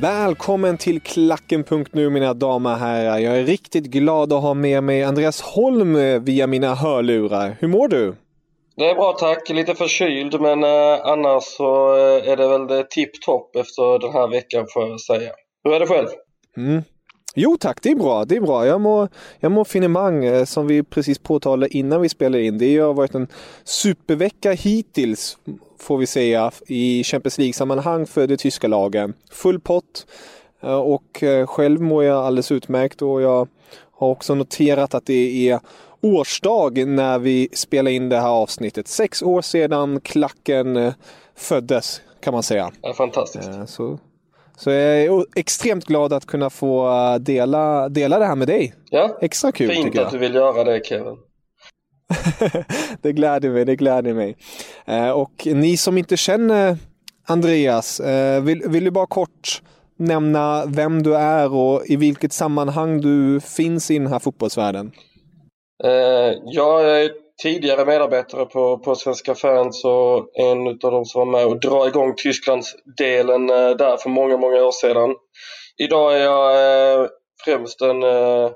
Välkommen till Klacken.nu mina damer och herrar. Jag är riktigt glad att ha med mig Andreas Holm via mina hörlurar. Hur mår du? Det är bra tack, lite förkyld men eh, annars så eh, är det väl tipptopp efter den här veckan får jag säga. Hur är det själv? Mm. Jo tack, det är bra. Det är bra. Jag mår, jag mår finemang eh, som vi precis påtalade innan vi spelade in. Det har varit en supervecka hittills får vi säga i Champions League-sammanhang för de tyska lagen. Full pott eh, och eh, själv mår jag alldeles utmärkt och jag har också noterat att det är årsdag när vi spelar in det här avsnittet. Sex år sedan klacken föddes kan man säga. Ja, fantastiskt. Så, så jag är extremt glad att kunna få dela, dela det här med dig. Ja, Extra kul fint tycker jag. att du vill göra det Kevin. det gläder mig, det gläder mig. Eh, och ni som inte känner Andreas, eh, vill, vill du bara kort nämna vem du är och i vilket sammanhang du finns i den här fotbollsvärlden? Eh, jag är tidigare medarbetare på, på Svenska fans och en av de som var med och dra igång Tysklandsdelen eh, där för många, många år sedan. Idag är jag eh, främst en eh,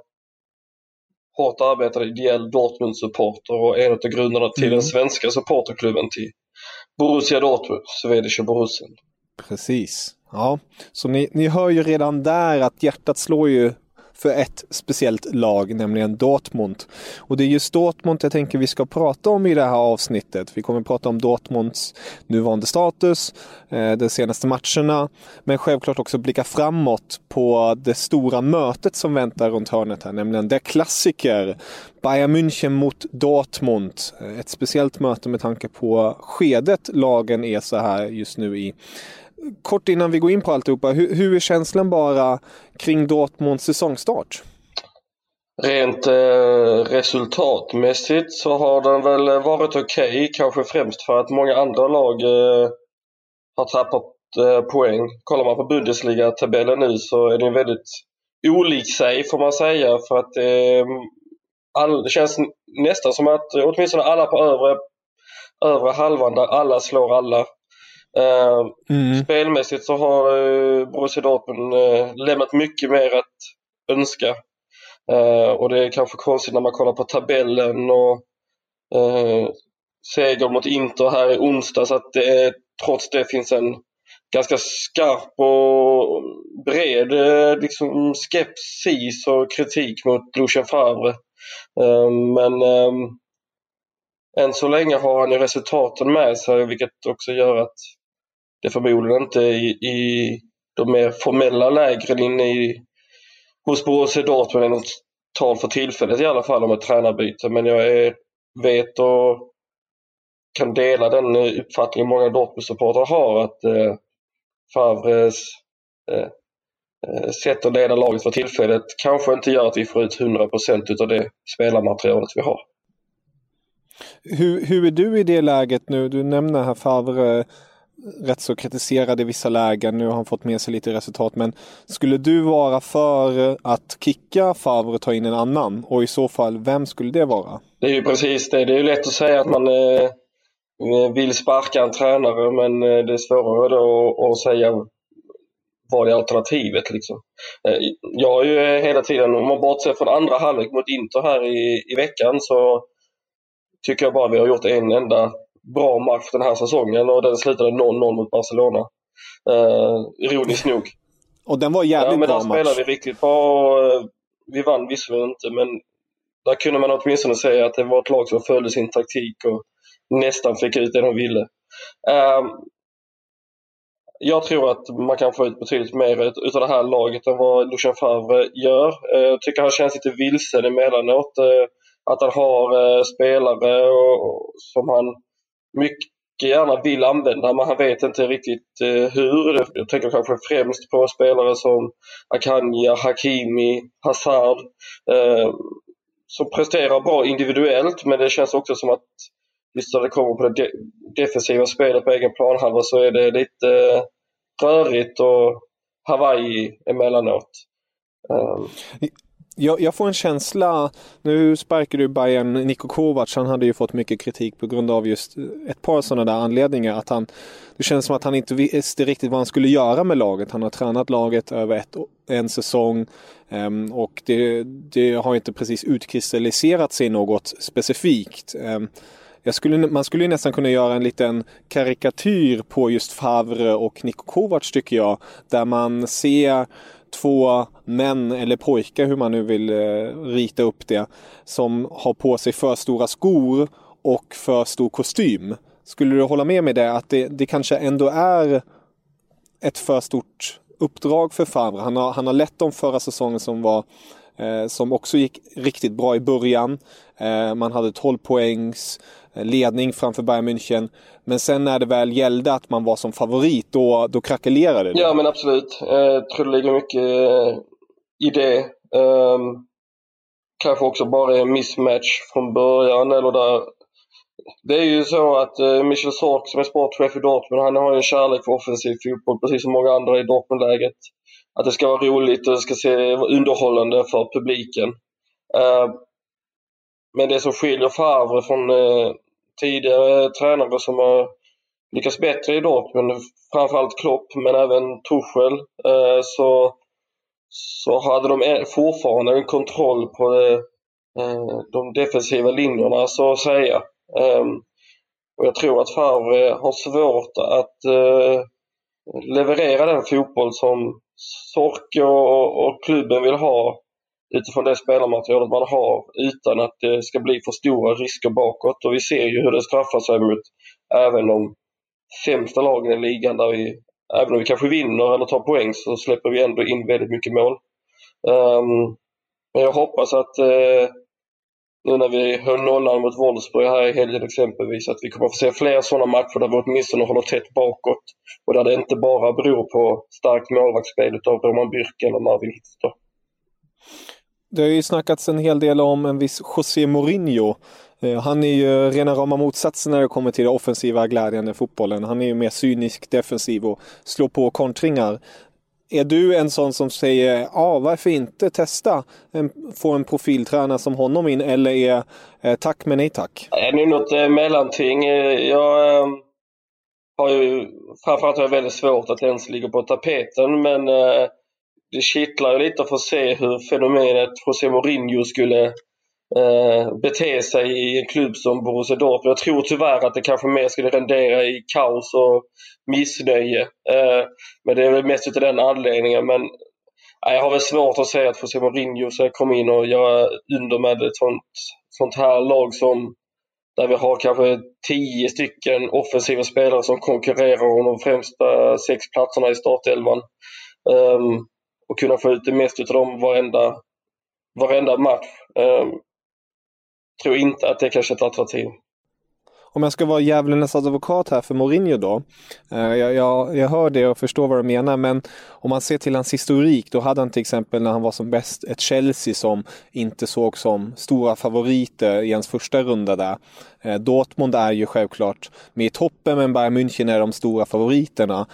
hårt arbetande ideell Dortmund-supporter och en av grundarna till Mm. den svenska supporterklubben till Borussia Dortmund, Swedish Borussen. Precis. Ja, så ni, ni hör ju redan där att hjärtat slår ju för ett speciellt lag, nämligen Dortmund. Och det är just Dortmund jag tänker vi ska prata om i det här avsnittet. Vi kommer prata om Dortmunds nuvarande status, eh, de senaste matcherna, men självklart också blicka framåt på det stora mötet som väntar runt hörnet här, nämligen det klassiker Bayern München mot Dortmund. Eh, ett speciellt möte med tanke på skedet lagen är så här just nu i kort innan vi går in på alltihopa, hur, hur är känslan bara kring Dortmunds säsongstart? Rent eh, resultatmässigt så har den väl varit okej, kanske främst för att många andra lag eh, har tappat eh, poäng. Kollar man på Bundesliga-tabellen nu så är den väldigt olik sig får man säga för att eh, all, det känns nästan som att åtminstone alla på övre, övre halvan där alla slår alla. Eh, Mm. Spelmässigt så har eh, Borussia Dortmund eh, lämnat mycket mer att önska. Eh, och det är kanske konstigt när man kollar på tabellen och eh, seger mot Inter här i onsdags att det är, trots det finns en ganska skarp och bred liksom skepsis och kritik mot Lucien Favre. Eh, men än så länge har han ju resultaten med sig vilket också gör att det förmodligen inte i, i de mer formella lägren inne i, hos Borussia Dortmund är något tal för tillfället i alla fall om ett tränarbyte. Men jag är, vet och kan dela den uppfattning uppfattningen många Dortmund-supportrar har att eh, Favres eh, eh, sätt att leda laget för tillfället kanske inte gör att vi får ut 100% utav det spelarmaterialet vi har. Hur, hur är du i det läget nu? Du nämner här Favre. Eh, rätt så kritiserad i vissa lägen. Nu har han fått med sig lite resultat. Men skulle du vara för eh, att kicka Favre och ta in en annan? Och i så fall, vem skulle det vara? Det är ju precis det. Det är ju lätt att säga att man eh, vill sparka en tränare men eh, det är svårare då att säga vad är alternativet liksom. Eh, jag har ju eh, hela tiden, om man bortser från andra halvlek mot Inter här i, i veckan så tycker jag bara vi har gjort en enda bra match den här säsongen och den slutade 0-0 mot Barcelona. Uh, ironiskt nog. Och den var jävligt ja, men bra match. spelade vi riktigt bra. Vi vann visserligen inte men där kunde man åtminstone säga att det var ett lag som följde sin taktik och nästan fick ut det de ville. Uh, jag tror att man kan få ut betydligt mer utav det här laget än vad Lucien Favre gör. Uh, jag tycker han känns lite vilsen emellanåt. Att han har eh, spelare och, som han mycket gärna vill använda men han vet inte riktigt eh, hur. Jag tänker kanske främst på spelare som Akanja, Hakimi, Hazard eh, som presterar bra individuellt men det känns också som att just när det kommer på det defensiva spelet på egen planhalva så är det lite rörigt och Hawaii emellanåt. Um, jag, jag, får en känsla, nu sparkar du Bayern Niko Kovac, han hade ju fått mycket kritik på grund av just ett par sådana där anledningar. Att han, det känns som att han inte visste riktigt vad han skulle göra med laget. Han har tränat laget över ett, en säsong um, och det, det, har inte precis utkristalliserat sig något specifikt. Um, skulle, man skulle nästan kunna göra en liten karikatyr på just Favre och Niko Kovac tycker jag. Där man ser två män eller pojkar, hur man nu vill eh, rita upp det, som har på sig för stora skor och för stor kostym. Skulle du hålla med mig där att det, det kanske ändå är ett för stort uppdrag för Favre? Han har, han har lett dem förra säsongen som var eh, som också gick riktigt bra i början. Eh, man hade 12 poängs Eh, ledning framför Bayern München. Men sen när det väl gällde att man var som favorit, då, då krackelerade det. Ja men absolut. Eh, Jag tror det ligger mycket eh, i det. Um, kanske också bara en mismatch från början eller där. Det är ju så att uh, Michel Sork som är sportchef i Dortmund, han har ju en kärlek för offensiv fotboll precis som många andra i Dortmundläget. Att det ska vara roligt och det ska se underhållande för publiken. Uh, men det som skiljer Favre från uh, tidigare tränare som har lyckats bättre i Dortmund, framförallt Klopp men även Tuchel, eh, så, så hade de fortfarande en kontroll på det, de defensiva linjerna så att säga. Ehm, och jag tror att Favre har svårt att eh, leverera den fotboll som Sorke och, och klubben vill ha utifrån det spelarmaterialet man har utan att det ska bli för stora risker bakåt. Och vi ser ju hur det straffar sig mot även de sämsta lagen i ligan där vi, även om vi kanske vinner eller tar poäng så släpper vi ändå in väldigt mycket mål. Um, men jag hoppas att uh, nu när vi höll nollan mot Wolfsburg här i helgen exempelvis, att vi kommer att få se fler sådana matcher där vi åtminstone håller tätt bakåt och där det inte bara beror på starkt målvaktsspel av Roman Bürk eller Marvin Hitster. Det har ju snackats en hel del om en viss José Mourinho. Eh, han är ju rena rama motsatsen när det kommer till det offensiva glädjande fotbollen. Han är ju mer cynisk, defensiv och slår på kontringar. Är du en sån som säger, ja varför inte testa en, få en profiltränare som honom in eller är eh, tack men nej tack? Det är nog något eh, mellanting. Eh, jag eh, har ju framförallt har jag väldigt svårt att ens ligga på tapeten men eh, det kittlar lite att få se hur fenomenet José Mourinho skulle eh, bete sig i en klubb som Borussia Dortmund. Jag tror tyvärr att det kanske mer skulle rendera i kaos och missnöje. Eh, men det är väl mest utav den anledningen. Men eh, jag har väl svårt att säga att José Mourinho ska komma in och göra under med ett sånt, sånt här lag som där vi har kanske tio stycken offensiva spelare som konkurrerar om de främsta sex platserna i startelvan. Um, och kunna få ut det mesta av dem varenda, varenda match. Eh, tror inte att det är kanske är ett alternativ. om jag ska vara djävulens advokat här för Mourinho då. Eh, jag, jag, jag hör det och förstår vad du menar men om man ser till hans historik då hade han till exempel när han var som bäst ett Chelsea som inte såg som stora favoriter i hans första runda där. Eh, Dortmund är ju självklart med i toppen men Bayern München är de stora favoriterna.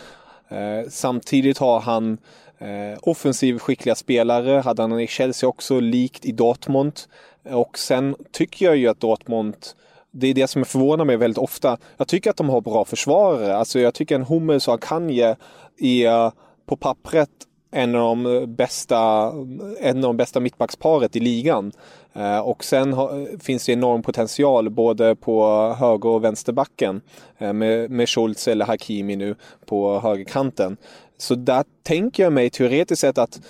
Eh, samtidigt har han Eh, offensiv skickliga spelare, hade han i Chelsea också, likt i Dortmund. Och sen tycker jag ju att Dortmund det är det som förvånar mig väldigt ofta. Jag tycker att de har bra försvarare. Alltså jag tycker en Hummels och Kanye är eh, på pappret en av de bästa, en av de bästa mittbacksparet i ligan. Eh, och sen ha, finns det enorm potential både på höger och vänsterbacken eh, med, med Schultz eller Hakimi nu på högerkanten. Så där tänker jag mig teoretiskt sett att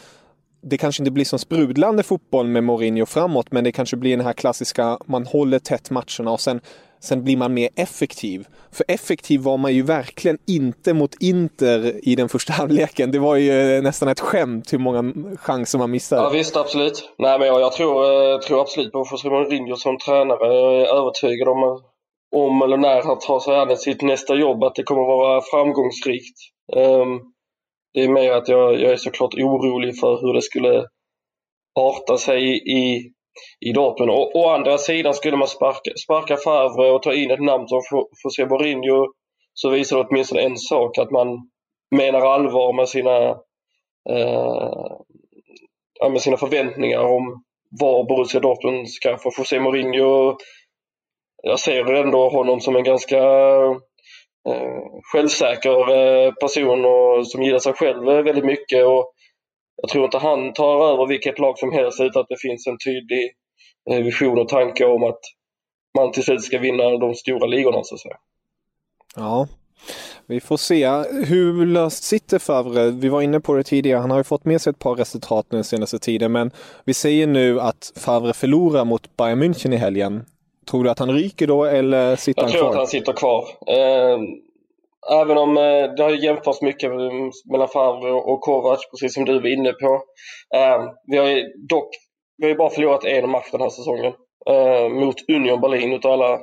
det kanske inte blir som sprudlande fotboll med Mourinho framåt, men det kanske blir den här klassiska, man håller tätt matcherna och sen, sen blir man mer effektiv. För effektiv var man ju verkligen inte mot Inter i den första halvleken. Det var ju eh, nästan ett skämt hur många chanser man missade. Ja visst, absolut. Nej men jag, jag tror, eh, tror absolut på José Mourinho som tränare. Jag är övertygad om, om eller när han tar sig an sitt nästa jobb att det kommer vara framgångsrikt. Um, det är mer att jag, jag är såklart orolig för hur det skulle arta sig i, i Dortmund. Å, å andra sidan skulle man sparka, sparka Favre och ta in ett namn som José Mourinho så visar det åtminstone en sak, att man menar allvar med sina, eh, med sina förväntningar om var Borussia Dortmund ska få. José Mourinho, jag ser ändå honom som en ganska Eh, självsäker eh, person och som gillar sig själv eh, väldigt mycket. Och jag tror inte han tar över vilket lag som helst utan att det finns en tydlig vision och tanke om att man till slut ska vinna de stora ligorna så att säga. Ja, vi får se. Hur löst sitter Favre? Vi var inne på det tidigare. Han har ju fått med sig ett par resultat den senaste tiden, men vi säger nu att Favre förlorar mot Bayern München i helgen. Tror du att han ryker då eller sitter han kvar? Jag tror att han sitter kvar. Eh, även om eh, det har jämförts mycket mellan Favre och Kovac, precis som du var inne på. Eh, vi har ju dock vi har ju bara förlorat en match den här säsongen. Mot Union Berlin utav alla,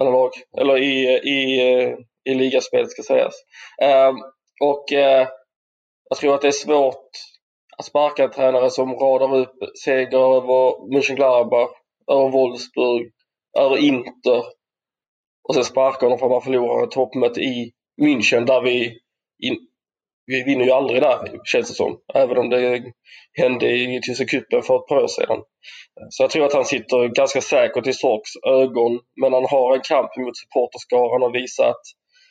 alla lag. Eller i, i, i ligaspelet ska sägas. Och jag tror att det är svårt att sparka en tränare som radar upp seger över Mönchengladbach, över Wolfsburg, över Inter och sen sparkar honom för att man förlorar ett toppmöte i München där vi, in, vi vinner ju aldrig där känns det som. Även om det hände i Tyska cupen för ett par år sedan. Så jag tror att han sitter ganska säkert i Sorks ögon men han har en kamp mot supporterskaran och visar att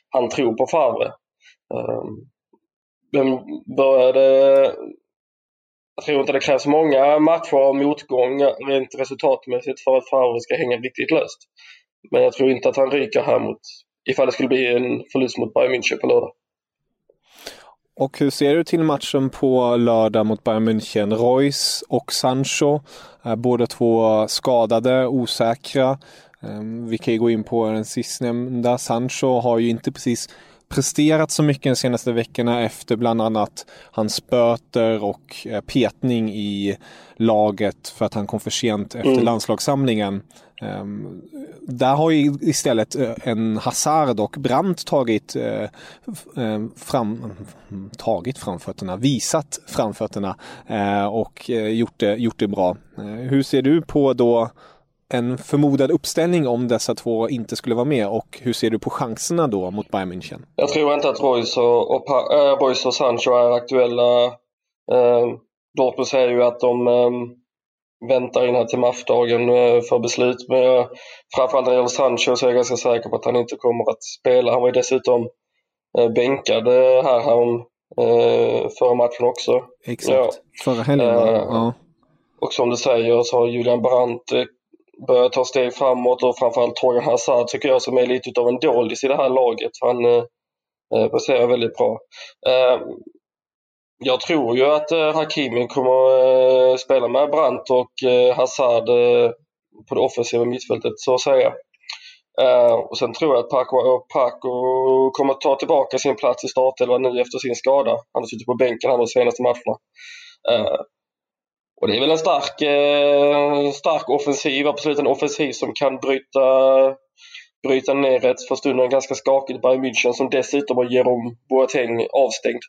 han tror på Favre. Um, började jag tror inte det krävs många matcher av motgång rent resultatmässigt för att Favre ska hänga riktigt löst. Men jag tror inte att han ryker här mot, ifall det skulle bli en förlust mot Bayern München på lördag. Och hur ser du till matchen på lördag mot Bayern München? Reus och Sancho, är båda två skadade, osäkra. Ehm, vi kan ju gå in på den sistnämnda. Sancho har ju inte precis presterat så mycket de senaste veckorna efter bland annat hans böter och eh, petning i laget för att han kom för sent efter mm. landslagssamlingen. Um, där har ju istället eh, en Hazard och Brandt tagit, uh, fram, tagit framfötterna, visat framfötterna uh, och uh, gjort, det, gjort det bra. hur ser du på då en förmodad uppställning om dessa två inte skulle vara med och hur ser du på chanserna då mot Bayern München? Jag tror inte att Royce och, och, äh, Royce och Sancho är aktuella. Äh, Dortmund säger ju att de äh, väntar in här till matchdagen äh, för beslut. Men äh, framförallt när det gäller Sancho så är jag ganska säker på att han inte kommer att spela. Han var ju dessutom äh, bänkad här, här om, äh, förra matchen också. Exakt, ja. förra helgen. ja. Och som du säger så har Julian Brandt börjar ta steg framåt och framförallt Torgan Hazard tycker jag som är lite av en doldis i det här laget. Han eh, eh, presterar väldigt bra. Eh, jag tror ju att eh, Hakimi kommer eh, spela med Brandt och eh, Hazard eh, på det offensiva mittfältet så att säga. Eh, och sen tror jag att Paco, Paco kommer ta tillbaka sin plats i startelvan nu efter sin skada. Han har suttit på bänken här de senaste matcherna. Eh, och det är väl en stark, eh, stark offensiv, absolut en offensiv som kan bryta, bryta ner ett för stunden ganska skakigt Bayern München som dessutom har Jerome Boateng avstängd.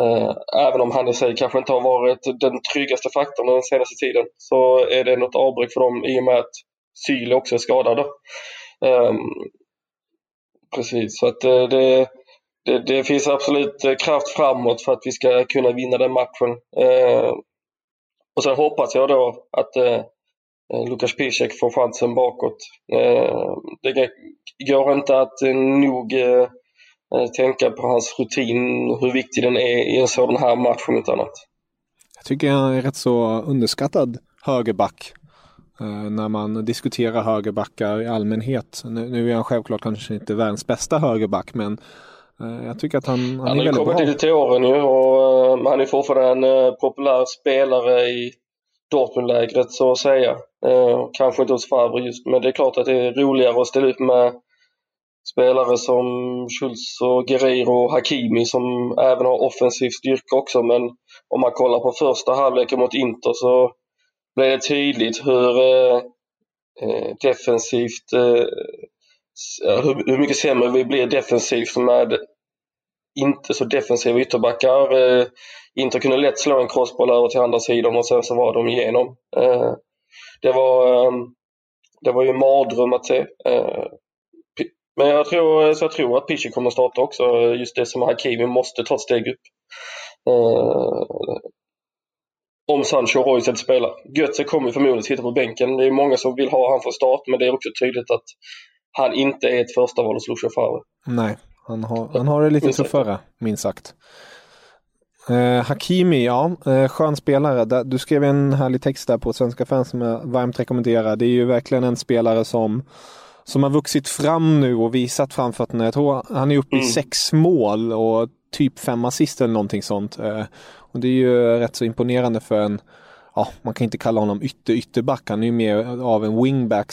Eh, även om han i sig kanske inte har varit den tryggaste faktorn den senaste tiden så är det något avbräck för dem i och med att Syle också är skadad. Eh, precis, så att eh, det, det, det, finns absolut eh, kraft framåt för att vi ska kunna vinna den matchen. Eh, och sen hoppas jag då att Lukas Piszek får chansen bakåt. Det går inte att nog Eh, tänka på hans rutin, hur viktig den är i en sådan här match om inte annat. Jag tycker han är rätt så underskattad högerback. Eh, när man diskuterar högerbackar i allmänhet. Nu, är han självklart kanske inte världens bästa högerback men eh, jag tycker att han, han, han är väldigt bra. Han har kommit lite till åren ju och Eh, han är fortfarande en eh, populär spelare i Dortmundlägret så att säga. Eh, kanske inte hos Faber just men det är klart att det är roligare att ställa upp med spelare som Schultz och Guerreiro och Hakimi som även har offensiv styrka också. Men om man kollar på första halvleken mot Inter så blev det tydligt hur eh, defensivt eh, hur, mycket sämre vi blir defensivt med inte så defensiva ytterbackar. Eh, Inter kunde lätt slå en crossboll över till andra sidan och sen så var de igenom. Eh, det var eh, det var ju en mardröm att se. Eh, men jag tror, så jag tror att Pichi kommer starta också. Just det som Hakimi måste ta ett steg upp. Eh, om Sancho och Royce spelar. Götze kommer förmodligen sitta på bänken. Det är många som vill ha han från start men det är också tydligt att han inte är ett första val hos Lucio Favre. Nej, han har, han har det lite tuffare, minst sagt. Eh, Hakimi, ja, eh, skön spelare. Du skrev en härlig text där på Svenska fans som jag varmt rekommenderar. Det är ju verkligen en spelare som som har vuxit fram nu och visat framfötterna. Jag tror han är uppe mm. i sex mål och typ fem assist eller någonting sånt. Eh, och det är ju rätt så imponerande för en, ja, man kan inte kalla honom ytter ytterback. Han är ju mer av en wingback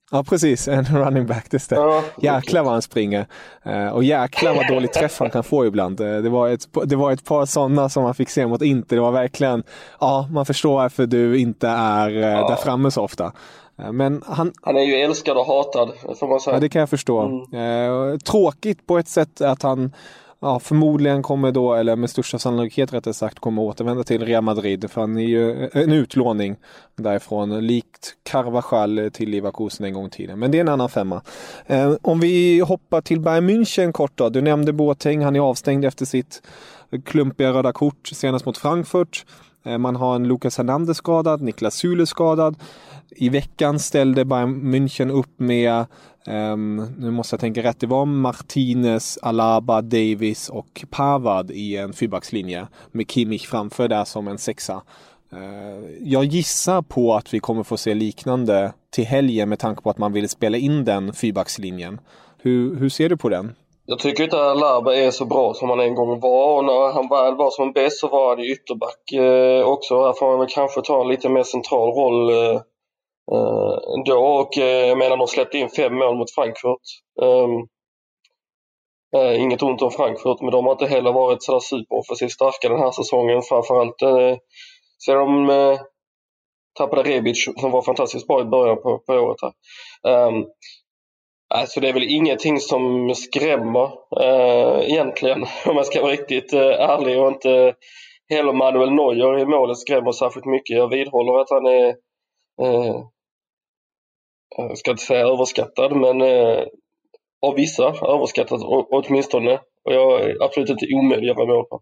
Ja, precis. En running back, det stämmer. Ja, jäklar vad han springer. Uh, och jäklar vad dålig träff han kan få ibland. Uh, det, var ett, det var ett par sådana som man fick se mot Inter. Det var verkligen, ja, man förstår varför du inte är uh, ja. där framme så ofta. Men han, han är ju älskad och hatad, får man säga. Ja, det kan jag förstå. Mm. tråkigt på ett sätt att han ja, förmodligen kommer då, eller med största sannolikhet rättare sagt, kommer återvända till Real Madrid. För han är ju eh, en utlåning därifrån, likt Carvajal till Leverkusen en gång i tiden. Men det är en annan femma. Eh, om vi hoppar till Bayern München kort då. Du nämnde Boateng, han är avstängd efter sitt klumpiga röda kort senast mot Frankfurt. Eh, man har en Lucas Hernandez skadad, Niklas Sule skadad. I veckan ställde Bayern München upp med Um, nu måste jag tänka rätt. Det var Martinez, Alaba, Davis och Pavad i en fyrbackslinje med Kimmich framför där som en sexa. Uh, jag gissar på att vi kommer få se liknande till helgen med tanke på att man vill spela in den fyrbackslinjen. Hur, hur ser du på den? Jag tycker inte att Alaba är så bra som han en gång var och när han väl var som bäst så var han ytterback eh, också. Här får han väl kanske ta en lite mer central roll eh, eh då och eh, jag menar de släppte in fem mål mot Frankfurt. Ehm, Eh, inget ont om Frankfurt, men de har inte heller varit sådär superoffensivt starka den här säsongen. Framförallt eh, ser de eh, tappade Rebic som var fantastiskt bra i början på, på året. Här. Um, alltså det är väl ingenting som skrämmer eh, egentligen om jag ska vara riktigt eh, ärlig och inte heller Manuel Neuer i målet skrämmer särskilt mycket. Jag vidhåller att han är eh, jag ska inte säga överskattad men eh, av vissa överskattad åtminstone. Och jag är absolut inte omöjlig att göra mål på.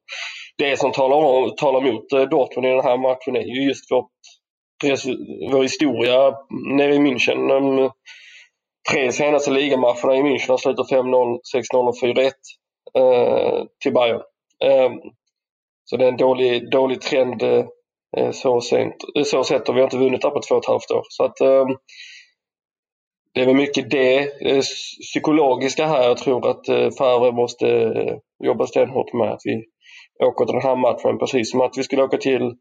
Det som talar, om, talar mot eh, Dortmund i den här matchen är ju just vårt vår historia nere i München. Tre senaste ligamatcherna i München har slutat 5-0, 6-0 och 4-1 eh, till Bayern. Eh, så det är en dålig, dålig trend eh, eh så, sent, eh, så sett och vi har inte vunnit där på två och ett halvt år. Så att, eh, det är väl mycket det eh, psykologiska här jag tror att eh, Favre måste eh, jobba stenhårt med. Att vi åker till den här matchen precis som att vi skulle åka till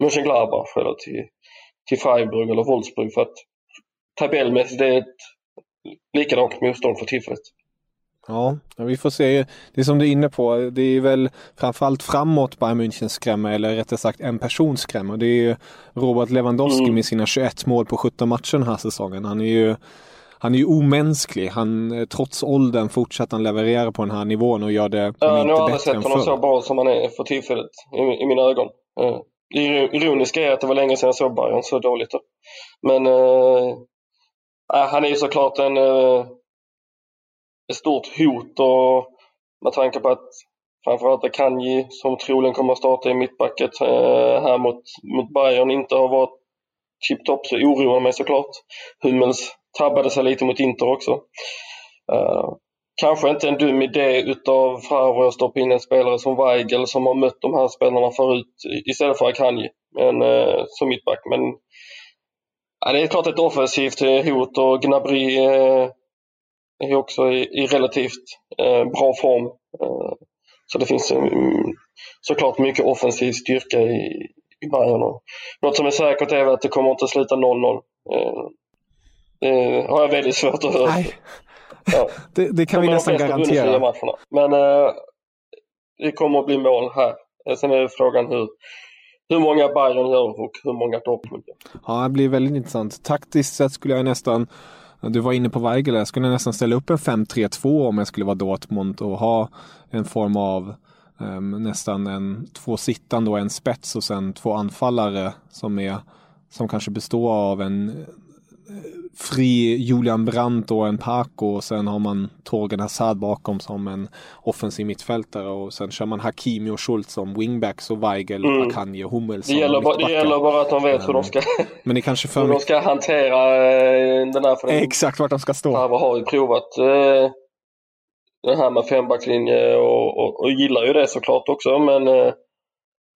Mönchengladbach eller till till Freiburg eller Wolfsburg för att tabellmässigt är ett likadant motstånd för tillfället. Ja, vi får se. Det är som du är inne på, det är väl framförallt framåt Bayern München skrämmer, eller rättare sagt en person skrämmer. Det är Robert Lewandowski mm. med sina 21 mål på 17 matcher den här säsongen. Han är ju han är ju omänsklig. Han, trots åldern fortsätter han leverera på den här nivån och gör det ja, Nu har jag aldrig sett honom så bra som han är för tillfället i, i mina ögon. Det ironiska är att det var länge sedan jag såg Bayern så dåligt. Då. Men äh, Äh, han är ju såklart en, eh, ett stort hot och med tanke på att framförallt Akanji som troligen kommer att starta i mittbacket eh, här mot, mot Bayern inte har varit chip-top så oroar mig såklart. Hummels tabbade sig lite mot Inter också. Uh, kanske inte en dum idé utav Favre att stoppa in en spelare som Weigel som har mött de här spelarna förut istället för Akanji men, eh, som mittback. Men ja, det är klart ett offensivt eh, hot och Gnabry eh, är också i, relativt eh, bra form. Så det finns um, såklart mycket offensiv styrka i, i Bayern. Något som är säkert är att det kommer inte sluta 0-0. Eh, det har jag väldigt svårt att höra. Ja. det, det, kan vi nästan garantera. Men eh, det kommer att bli mål här. Sen är frågan hur, hur många Bayern gör och hur många Dortmund gör. Ja, det blir väldigt intressant. Taktiskt sett skulle jag nästan du var inne på Weigel, jag skulle nästan ställa upp en 5-3-2 om jag skulle vara Dortmund och ha en form av um, nästan en, två sittande och en spets och sen två anfallare som, är, som kanske består av en fri Julian Brandt och en Paco och sen har man Torgen Hazard bakom som en offensiv mittfältare och sen kör man Hakimi och Schultz som wingbacks och Weigel, mm. Akanji och Hummel som det gäller, det gäller bara att de vet hur de ska, men det kanske för hur de ska hantera eh, den här. För Exakt vart de ska stå. Favre har ju provat eh, det här med fembackslinje och, och, och, gillar ju det såklart också men eh,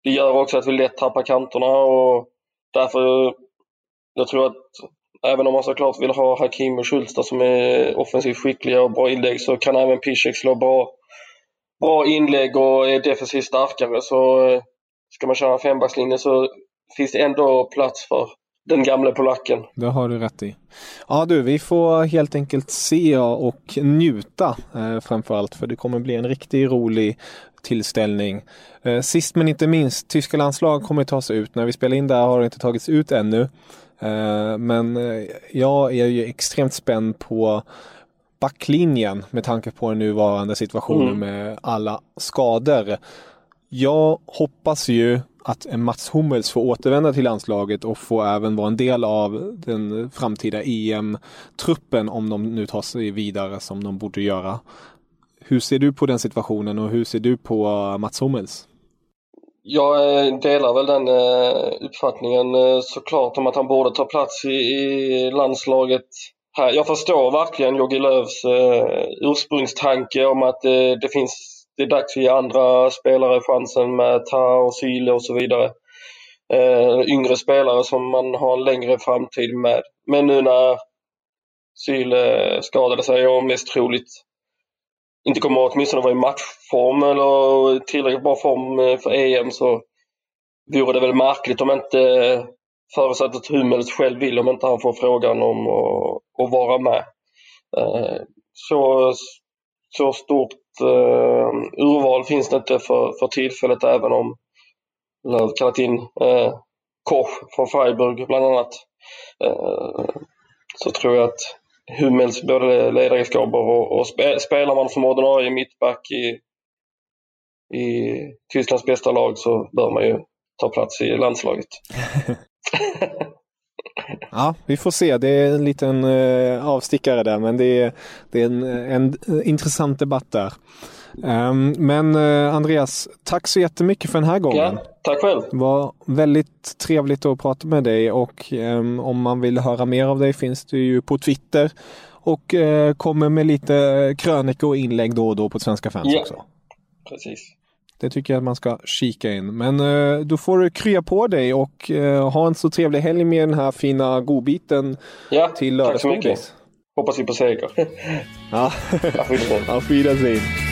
det gör också att vi lätt tappar kanterna och därför jag tror att Även om man såklart vill ha Hakim och Schultz som är offensivt skickliga och bra inlägg så kan även Piszek slå bra, bra inlägg och är defensivt starkare. Så eh, ska man köra fembackslinje så finns det ändå plats för den gamle polacken. Det har du rätt i. Ja du, vi får helt enkelt se och njuta eh, framförallt för det kommer bli en riktigt rolig tillställning. Eh, sist men inte minst, tyska landslag kommer ta sig ut. När vi spelar in där har det inte tagits ut ännu. Eh, men eh, jag är ju extremt spänd på backlinjen med tanke på den nuvarande situationen mm. med alla skador. Jag hoppas ju att Mats Hummels får återvända till landslaget och få även vara en del av den framtida EM-truppen om de nu tar sig vidare som de borde göra. Hur ser du på den situationen och hur ser du på Mats Hummels? Jag eh, delar väl den eh, uppfattningen eh, såklart om att han borde ta plats i, landslaget. Här. Jag förstår verkligen Jogi Lööfs ursprungstanke om att det finns det är dags att ge andra spelare chansen med Ta och Syle och så vidare. yngre spelare som man har en längre framtid med. Men nu när Syle skadade sig och mest troligt inte kommer att åtminstone vara i matchform eller tillräckligt bra form eh, för EM så vore det väl märkligt om inte, eh, förutsatt att Hummels själv vill, om inte han får frågan om att, att vara med. Eh, så så stort urval finns det inte för, för tillfället även om Löv kallat in Koch från Freiburg bland annat. Så tror jag att Hummels både ledaregenskaper och, och spe, spelar man som ordinarie mittback i, i Tysklands bästa lag så bör man ju ta plats i landslaget. Ja, vi får se. Det är en liten uh, avstickare där, men det är, det är en, en, en intressant debatt där. Um, men uh, Andreas, tack så jättemycket för den här gången. Ja, tack själv. Det var väldigt trevligt att prata med dig och um, om man vill höra mer av dig finns du ju på Twitter och uh, kommer med lite krönikor och inlägg då och då på Svenska fans ja, också. Precis. Det tycker jag att man ska kika in. Men uh, då får du krya på dig och uh, ha en så trevlig helg med den här fina godbiten ja, till tack så mycket. lördagsgodis. Hoppas vi på seger. Ja, Auf Wiedersehen. auf Wiedersehen.